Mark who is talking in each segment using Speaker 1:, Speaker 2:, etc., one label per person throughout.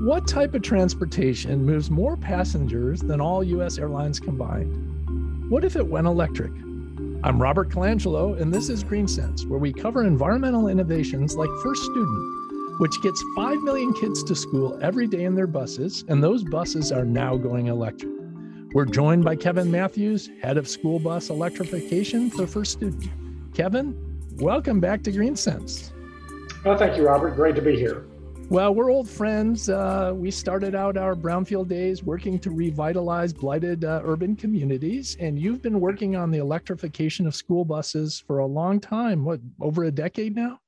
Speaker 1: What type of transportation moves more passengers than all U.S. airlines combined? What if it went electric? I'm Robert Colangelo, and this is Green Sense, where we cover environmental innovations like First Student, which gets 5 million kids to school every day in their buses, and those buses are now going electric. We're joined by Kevin Matthews, head of school bus electrification for First Student. Kevin, welcome back to Green Sense.
Speaker 2: Oh, thank you, Robert. Great to be here.
Speaker 1: Well, we're old friends. Uh, we started out our brownfield days working to revitalize blighted uh, urban communities, and you've been working on the electrification of school buses for a long time. What, over a decade now?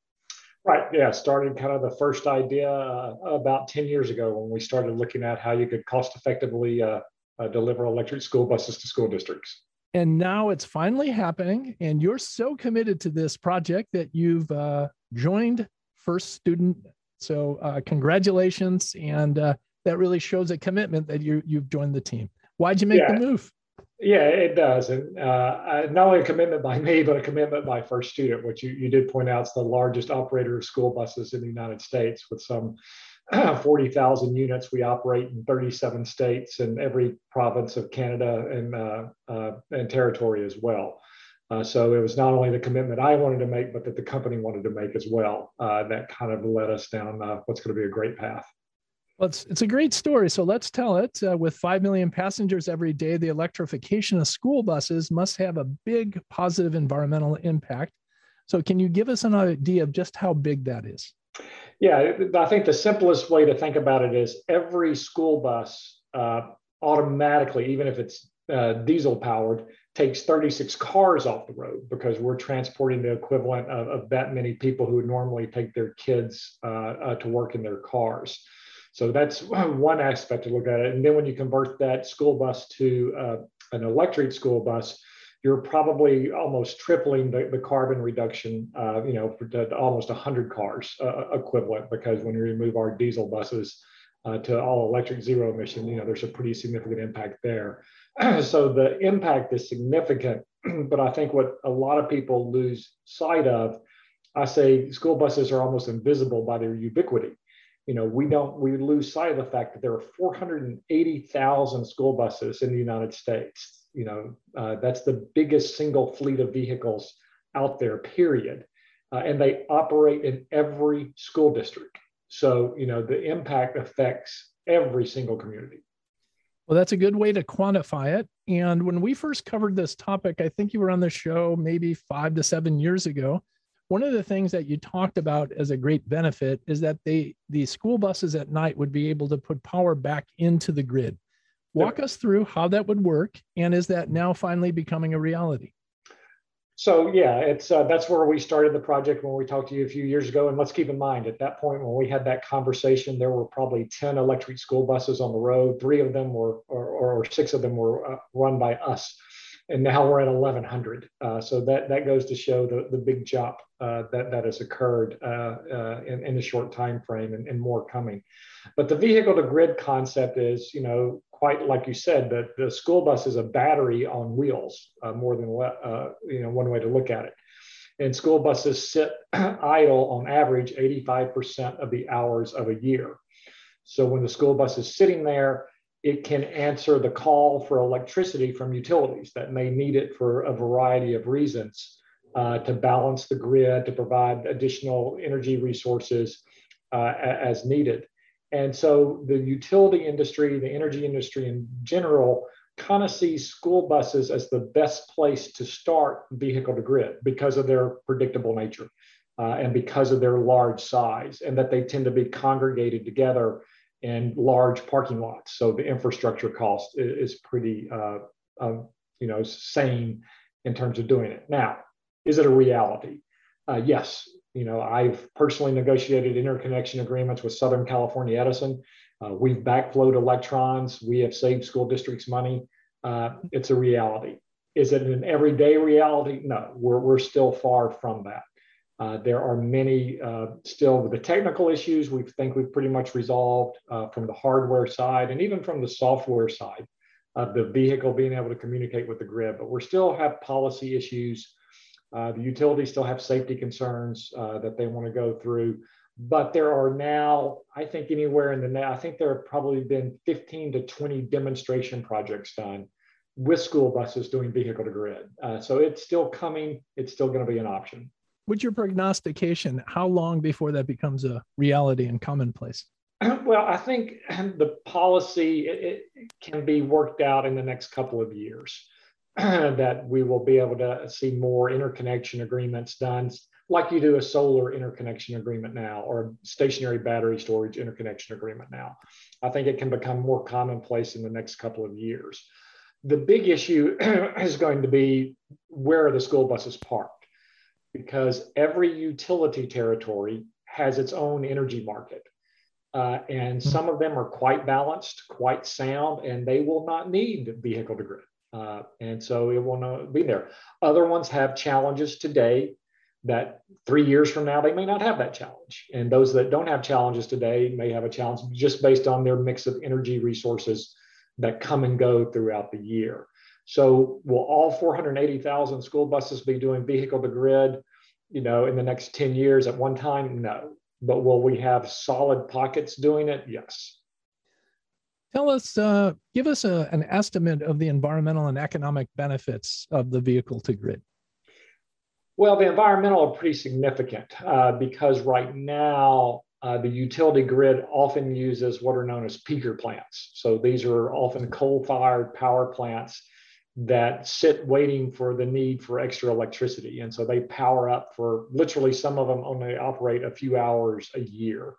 Speaker 2: Right. Yeah. Started kind of the first idea uh, about 10 years ago when we started looking at how you could cost effectively uh, uh, deliver electric school buses to school districts.
Speaker 1: And now it's finally happening, and you're so committed to this project that you've uh, joined First Student so uh, congratulations, and uh, that really shows a commitment that you you've joined the team. Why'd you make yeah. the move?
Speaker 2: Yeah, it does, and uh, not only a commitment by me, but a commitment by First Student, which you, you did point out is the largest operator of school buses in the United States, with some 40,000 units. We operate in 37 states and every province of Canada and uh, uh, and territory as well. Uh, so it was not only the commitment I wanted to make, but that the company wanted to make as well. Uh, that kind of led us down uh, what's going to be a great path.
Speaker 1: Well, it's, it's a great story. So let's tell it. Uh, with 5 million passengers every day, the electrification of school buses must have a big positive environmental impact. So, can you give us an idea of just how big that is?
Speaker 2: Yeah, I think the simplest way to think about it is every school bus uh, automatically, even if it's uh, diesel powered, takes 36 cars off the road because we're transporting the equivalent of, of that many people who would normally take their kids uh, uh, to work in their cars. So that's one aspect to look at it. And then when you convert that school bus to uh, an electric school bus, you're probably almost tripling the, the carbon reduction, uh, you know, for to almost 100 cars uh, equivalent because when you remove our diesel buses uh, to all electric zero emission, you know, there's a pretty significant impact there. so the impact is significant, but I think what a lot of people lose sight of, I say school buses are almost invisible by their ubiquity. You know, we don't, we lose sight of the fact that there are 480,000 school buses in the United States. You know, uh, that's the biggest single fleet of vehicles out there, period. Uh, and they operate in every school district. So, you know, the impact affects every single community.
Speaker 1: Well, that's a good way to quantify it. And when we first covered this topic, I think you were on the show maybe five to seven years ago. One of the things that you talked about as a great benefit is that they the school buses at night would be able to put power back into the grid. Walk us through how that would work, and is that now finally becoming a reality?
Speaker 2: So yeah, it's uh, that's where we started the project when we talked to you a few years ago. And let's keep in mind, at that point when we had that conversation, there were probably ten electric school buses on the road. Three of them were, or, or six of them were uh, run by us, and now we're at 1,100. Uh, so that that goes to show the the big jump uh, that that has occurred uh, uh, in, in a short time frame, and, and more coming. But the vehicle to grid concept is, you know, quite like you said, that the school bus is a battery on wheels, uh, more than uh, you know one way to look at it. And school buses sit idle on average 85% of the hours of a year. So when the school bus is sitting there, it can answer the call for electricity from utilities that may need it for a variety of reasons uh, to balance the grid, to provide additional energy resources uh, as needed. And so the utility industry, the energy industry in general, kind of sees school buses as the best place to start vehicle to grid because of their predictable nature uh, and because of their large size, and that they tend to be congregated together in large parking lots. So the infrastructure cost is, pretty, uh, um, you know, sane in terms of doing it. Now, is it a reality? Uh, yes, you know, I've personally negotiated interconnection agreements with Southern California Edison. Uh, we've backflowed electrons. We have saved school districts money. Uh, it's a reality. Is it an everyday reality? No, we're, we're still far from that. Uh, there are many uh, still the technical issues we think we've pretty much resolved uh, from the hardware side and even from the software side of the vehicle being able to communicate with the grid. But we still have policy issues uh, the utilities still have safety concerns uh, that they want to go through, but there are now, I think, anywhere in the net, I think there have probably been 15 to 20 demonstration projects done with school buses doing vehicle to grid. Uh, so it's still coming. It's still going to be an option.
Speaker 1: What's your prognostication? How long before that becomes a reality and commonplace?
Speaker 2: Well, I think the policy it, it can be worked out in the next couple of years. that we will be able to see more interconnection agreements done, like you do a solar interconnection agreement now or stationary battery storage interconnection agreement now. I think it can become more commonplace in the next couple of years. The big issue is going to be where are the school buses parked? Because every utility territory has its own energy market. Uh, and hmm. some of them are quite balanced, quite sound, and they will not need vehicle to grid. Uh, and so it will not be there. Other ones have challenges today that three years from now they may not have that challenge. And those that don't have challenges today may have a challenge just based on their mix of energy resources that come and go throughout the year. So will all 480,000 school buses be doing vehicle to grid, you know, in the next 10 years at one time? No. But will we have solid pockets doing it? Yes.
Speaker 1: Tell us, uh, give us a, an estimate of the environmental and economic benefits of the vehicle to grid.
Speaker 2: Well, the environmental are pretty significant uh, because right now uh, the utility grid often uses what are known as peaker plants. So these are often coal fired power plants that sit waiting for the need for extra electricity. And so they power up for literally some of them only operate a few hours a year.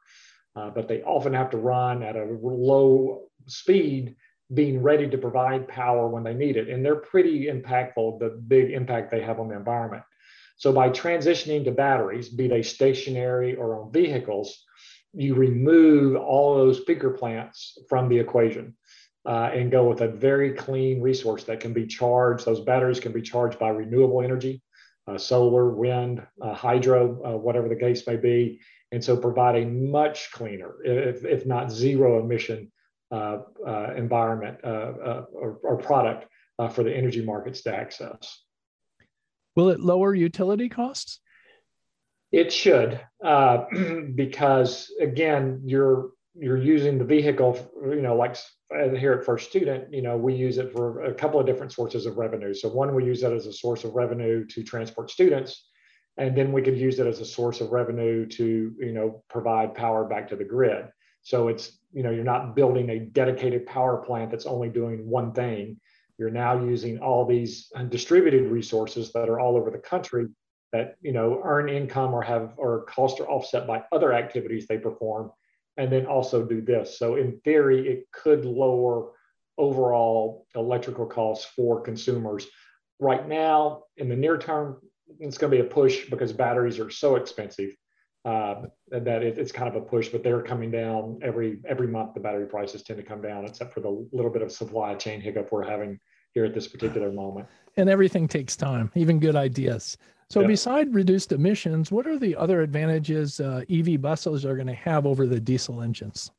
Speaker 2: Uh, but they often have to run at a low speed being ready to provide power when they need it. And they're pretty impactful, the big impact they have on the environment. So by transitioning to batteries, be they stationary or on vehicles, you remove all those peaker plants from the equation uh, and go with a very clean resource that can be charged. Those batteries can be charged by renewable energy, uh, solar, wind, uh, hydro, uh, whatever the case may be. And so provide a much cleaner, if, if not zero emission Uh, uh, environment uh, uh, or, or, product for the energy markets to access.
Speaker 1: Will it lower utility costs?
Speaker 2: It should, uh, because again, you're you're using the vehicle. You know, like here at First Student, you know, we use it for a couple of different sources of revenue. So one, we use that as a source of revenue to transport students, and then we could use it as a source of revenue to you know provide power back to the grid. So it's, you know, you're not building a dedicated power plant that's only doing one thing. You're now using all these distributed resources that are all over the country that, you know, earn income or have or cost are offset by other activities they perform, and then also do this. So in theory, it could lower overall electrical costs for consumers. Right now, in the near term, it's going to be a push because batteries are so expensive uh, that it, it's kind of a push, but they're coming down every every month. The battery prices tend to come down, except for the little bit of supply chain hiccup we're having here at this particular moment.
Speaker 1: And everything takes time, even good ideas. So, yep. beside reduced emissions, what are the other advantages uh, EV buses are going to have over the diesel engines?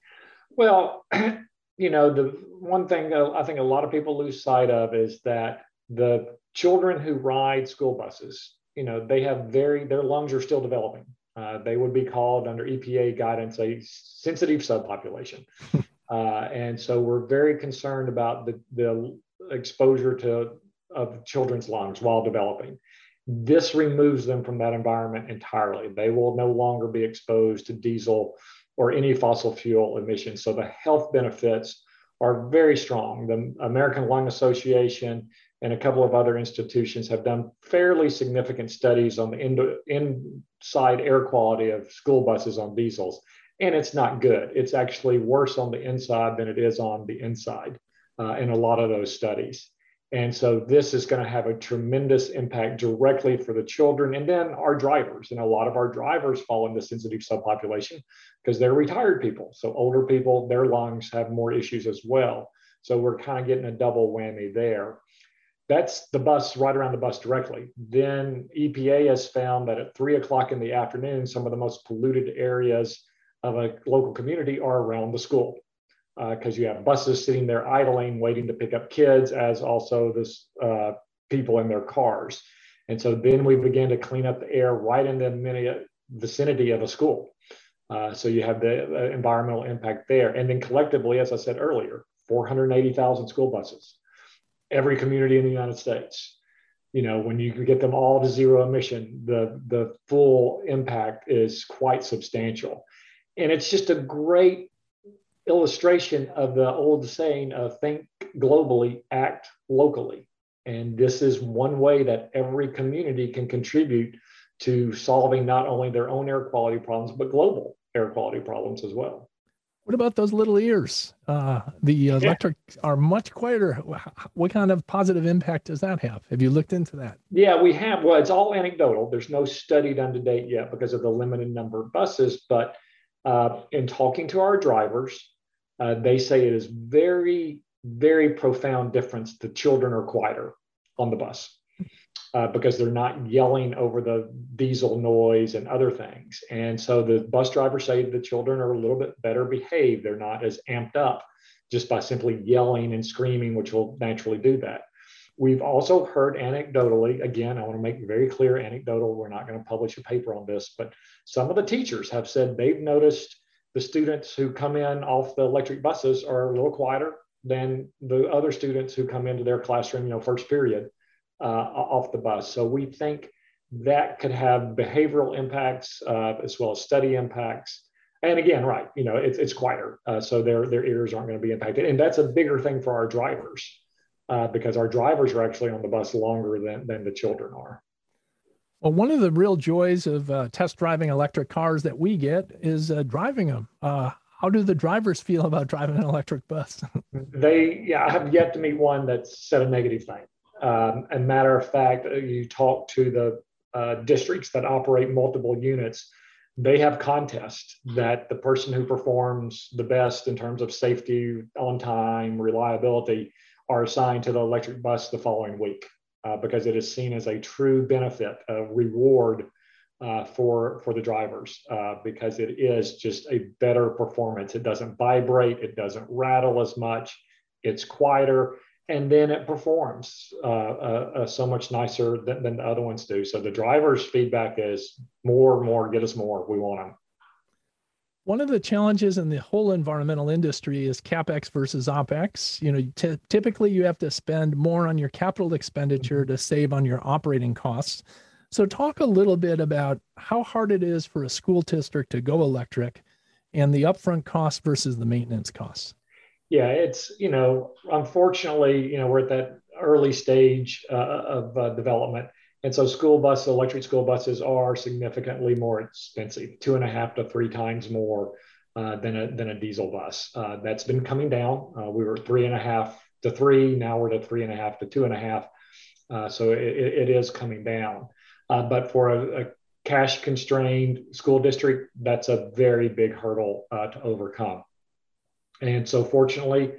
Speaker 2: Well, you know, the one thing I think a lot of people lose sight of is that the children who ride school buses, you know, they have very their lungs are still developing. Uh, they would be called under EPA guidance a sensitive subpopulation. uh, and so we're very concerned about the, the exposure to of children's lungs while developing. This removes them from that environment entirely. They will no longer be exposed to diesel or any fossil fuel emissions. So the health benefits are very strong. The American Lung Association and a couple of other institutions have done fairly significant studies on the inside air quality of school buses on diesels. And it's not good. It's actually worse on the inside than it is on the inside uh, in a lot of those studies. And so this is going to have a tremendous impact directly for the children and then our drivers. And a lot of our drivers fall in the sensitive subpopulation because they're retired people. So older people, their lungs have more issues as well. So we're kind of getting a double whammy there that's the bus right around the bus directly. Then EPA has found that at three o'clock in the afternoon, some of the most polluted areas of a local community are around the school because uh, you have buses sitting there idling, waiting to pick up kids, as also this uh, people in their cars. And so then we began to clean up the air right in the vicinity of a school. Uh, so you have the environmental impact there. And then collectively, as I said earlier, 480,000 school buses, every community in the United States. You know, when you get them all to zero emission, the, the full impact is quite substantial. And it's just a great illustration of the old saying of think globally, act locally. And this is one way that every community can contribute to solving not only their own air quality problems, but global air quality problems as well.
Speaker 1: What about those little ears? Uh, the electric yeah. are much quieter. What kind of positive impact does that have? Have you looked into that?
Speaker 2: Yeah, we have. Well, it's all anecdotal. There's no study done to date yet because of the limited number of buses. But uh, in talking to our drivers, uh, they say it is very, very profound difference. The children are quieter on the bus uh, because they're not yelling over the diesel noise and other things. And so the bus drivers say the children are a little bit better behaved. They're not as amped up just by simply yelling and screaming, which will naturally do that. We've also heard anecdotally, again, I want to make very clear anecdotal, we're not going to publish a paper on this, but some of the teachers have said they've noticed the students who come in off the electric buses are a little quieter than the other students who come into their classroom, you know, first period uh, off the bus. So we think that could have behavioral impacts uh, as well as study impacts. And again, right, you know, it's, it's quieter, uh, so their their ears aren't going to be impacted, and that's a bigger thing for our drivers uh, because our drivers are actually on the bus longer than than the children are.
Speaker 1: Well, one of the real joys of uh, test driving electric cars that we get is uh, driving them. Uh, how do the drivers feel about driving an electric bus?
Speaker 2: they, yeah, I have yet to meet one that said a negative thing. Um, and matter of fact, uh, you talk to the uh, districts that operate multiple units, they have contests that the person who performs the best in terms of safety, on time, reliability are assigned to the electric bus the following week uh, because it is seen as a true benefit, a reward uh, for for the drivers uh, because it is just a better performance. It doesn't vibrate, it doesn't rattle as much, it's quieter, and then it performs uh, uh, uh, so much nicer than, than, the other ones do. So the driver's feedback is more, more, get us more. We want them.
Speaker 1: One of the challenges in the whole environmental industry is capex versus opex. You know, t- typically you have to spend more on your capital expenditure mm-hmm. to save on your operating costs. So, talk a little bit about how hard it is for a school district to go electric and the upfront costs versus the maintenance costs
Speaker 2: yeah, it's you know, unfortunately, you know, we're at that early stage uh, of uh, development, and so school buses, electric school buses, are significantly more expensive, two and a half to three times more uh, than a than a diesel bus. Uh, that's been coming down. Uh, we were three and a half to three, now we're to three and a half to two and a half. Uh, so it, it is coming down, but for a, a cash constrained school district, that's a very big hurdle to overcome. And so, fortunately,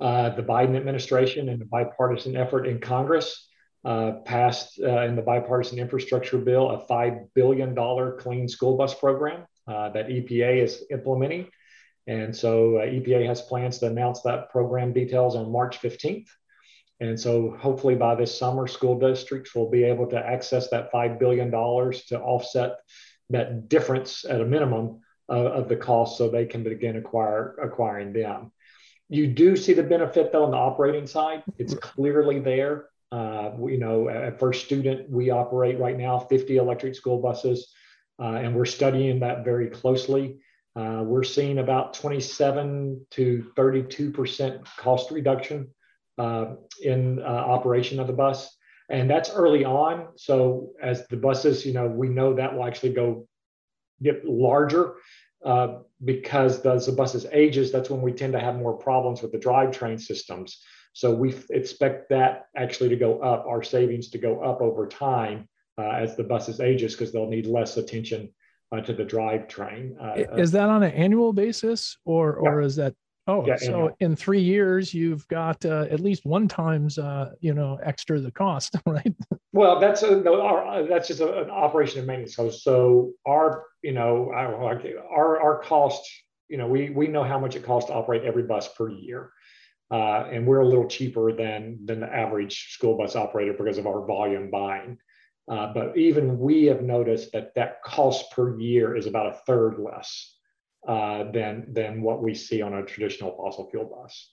Speaker 2: uh, the Biden administration and the bipartisan effort in Congress uh, passed uh, in the bipartisan infrastructure bill a $5 billion clean school bus program uh, that EPA is implementing. And so, uh, EPA has plans to announce that program details on March 15th. And so, hopefully, by this summer, school districts will be able to access that $5 billion to offset that difference at a minimum of the cost so they can begin acquire, acquiring them. You do see the benefit though on the operating side. It's clearly there. Uh, you know, at First Student, we operate right now 50 electric school buses, uh, and we're studying that very closely. Uh, we're seeing about 27 to 32% cost reduction uh, in uh, operation of the bus. And that's early on. So as the buses, you know, we know that will actually go get larger uh, because as the buses ages, that's when we tend to have more problems with the drivetrain systems. So we expect that actually to go up, our savings to go up over time uh, as the buses ages, because they'll need less attention uh, to the drivetrain.
Speaker 1: Uh, is that on an annual basis, or or is that Oh, yeah, so in three years, you've got uh, at least one times, uh, you know, extra the cost, right?
Speaker 2: Well, that's a, no, our, that's just a, an operation and maintenance cost. So our, you know, our our cost, you know, we we know how much it costs to operate every bus per year, uh, and we're a little cheaper than than the average school bus operator because of our volume buying. Uh, but even we have noticed that that cost per year is about a third less uh, than than what we see on a traditional fossil fuel bus.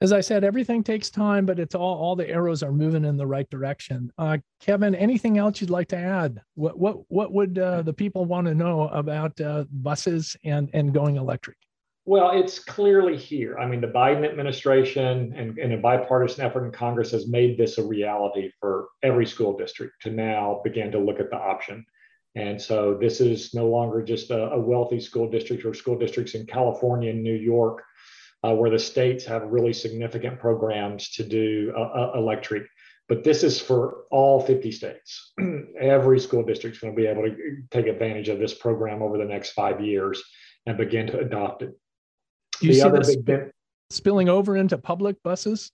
Speaker 1: As I said, everything takes time, but it's all all the arrows are moving in the right direction. Uh, Kevin, anything else you'd like to add? What what what would uh, the people want to know about uh, buses and and going electric?
Speaker 2: Well, it's clearly here. I mean, the Biden administration and, and, a bipartisan effort in Congress has made this a reality for every school district to now begin to look at the option. And so this is no longer just a, a wealthy school district or school districts in California and New York, uh, where the states have really significant programs to do uh, uh electric. But this is for all 50 states. Every school district is going to be able to take advantage of this program over the next five years and begin to adopt it
Speaker 1: you the see this big spilling over into public buses?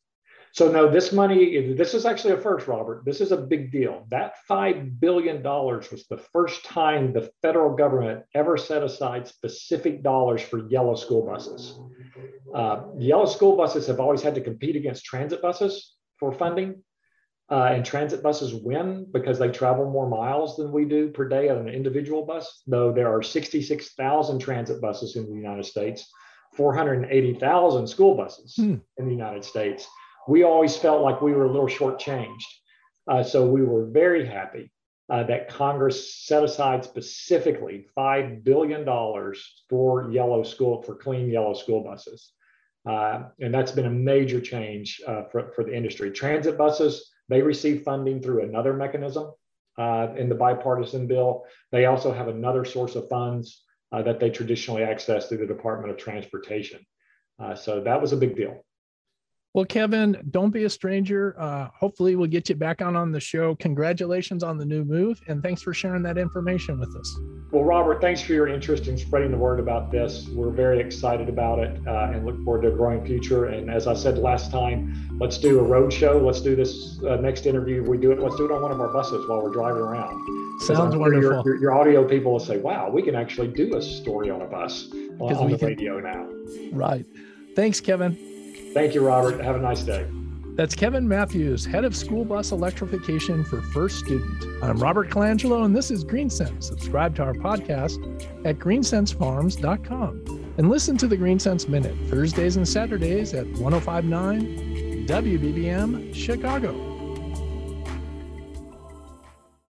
Speaker 2: So no, this money, this is actually a first, Robert. This is a big deal. That $5 billion was the first time the federal government ever set aside specific dollars for yellow school buses. Uh, yellow school buses have always had to compete against transit buses for funding. Uh, and transit buses win because they travel more miles than we do per day on an individual bus, though there are 66,000 transit buses in the United States 480,000 school buses hmm. in the United States. We always felt like we were a little shortchanged. Uh, so we were very happy uh, that Congress set aside specifically $5 billion for yellow school, for clean yellow school buses. Uh, and that's been a major change uh, for, for the industry. Transit buses, they receive funding through another mechanism uh, in the bipartisan bill. They also have another source of funds uh, that they traditionally access through the Department of Transportation. Uh, so that was a big deal.
Speaker 1: Well, Kevin, don't be a stranger. Uh, hopefully, we'll get you back on on the show. Congratulations on the new move, and thanks for sharing that information with us.
Speaker 2: Well, Robert, thanks for your interest in spreading the word about this. We're very excited about it uh, and look forward to a growing future. And as I said last time, let's do a road show. Let's do this uh, next interview. We do it. Let's do it on one of our buses while we're driving around.
Speaker 1: Sounds wonderful.
Speaker 2: Your, your, your, audio people will say, "Wow, we can actually do a story on a bus on, on the can... radio now."
Speaker 1: Right. Thanks, Kevin.
Speaker 2: Thank you, Robert. Have a nice day.
Speaker 1: That's Kevin Matthews, head of school bus electrification for First Student. I'm Robert Colangelo, and this is GreenSense. Subscribe to our podcast at greensensefarms.com and listen to the GreenSense Minute Thursdays and Saturdays at 1059 WBBM Chicago.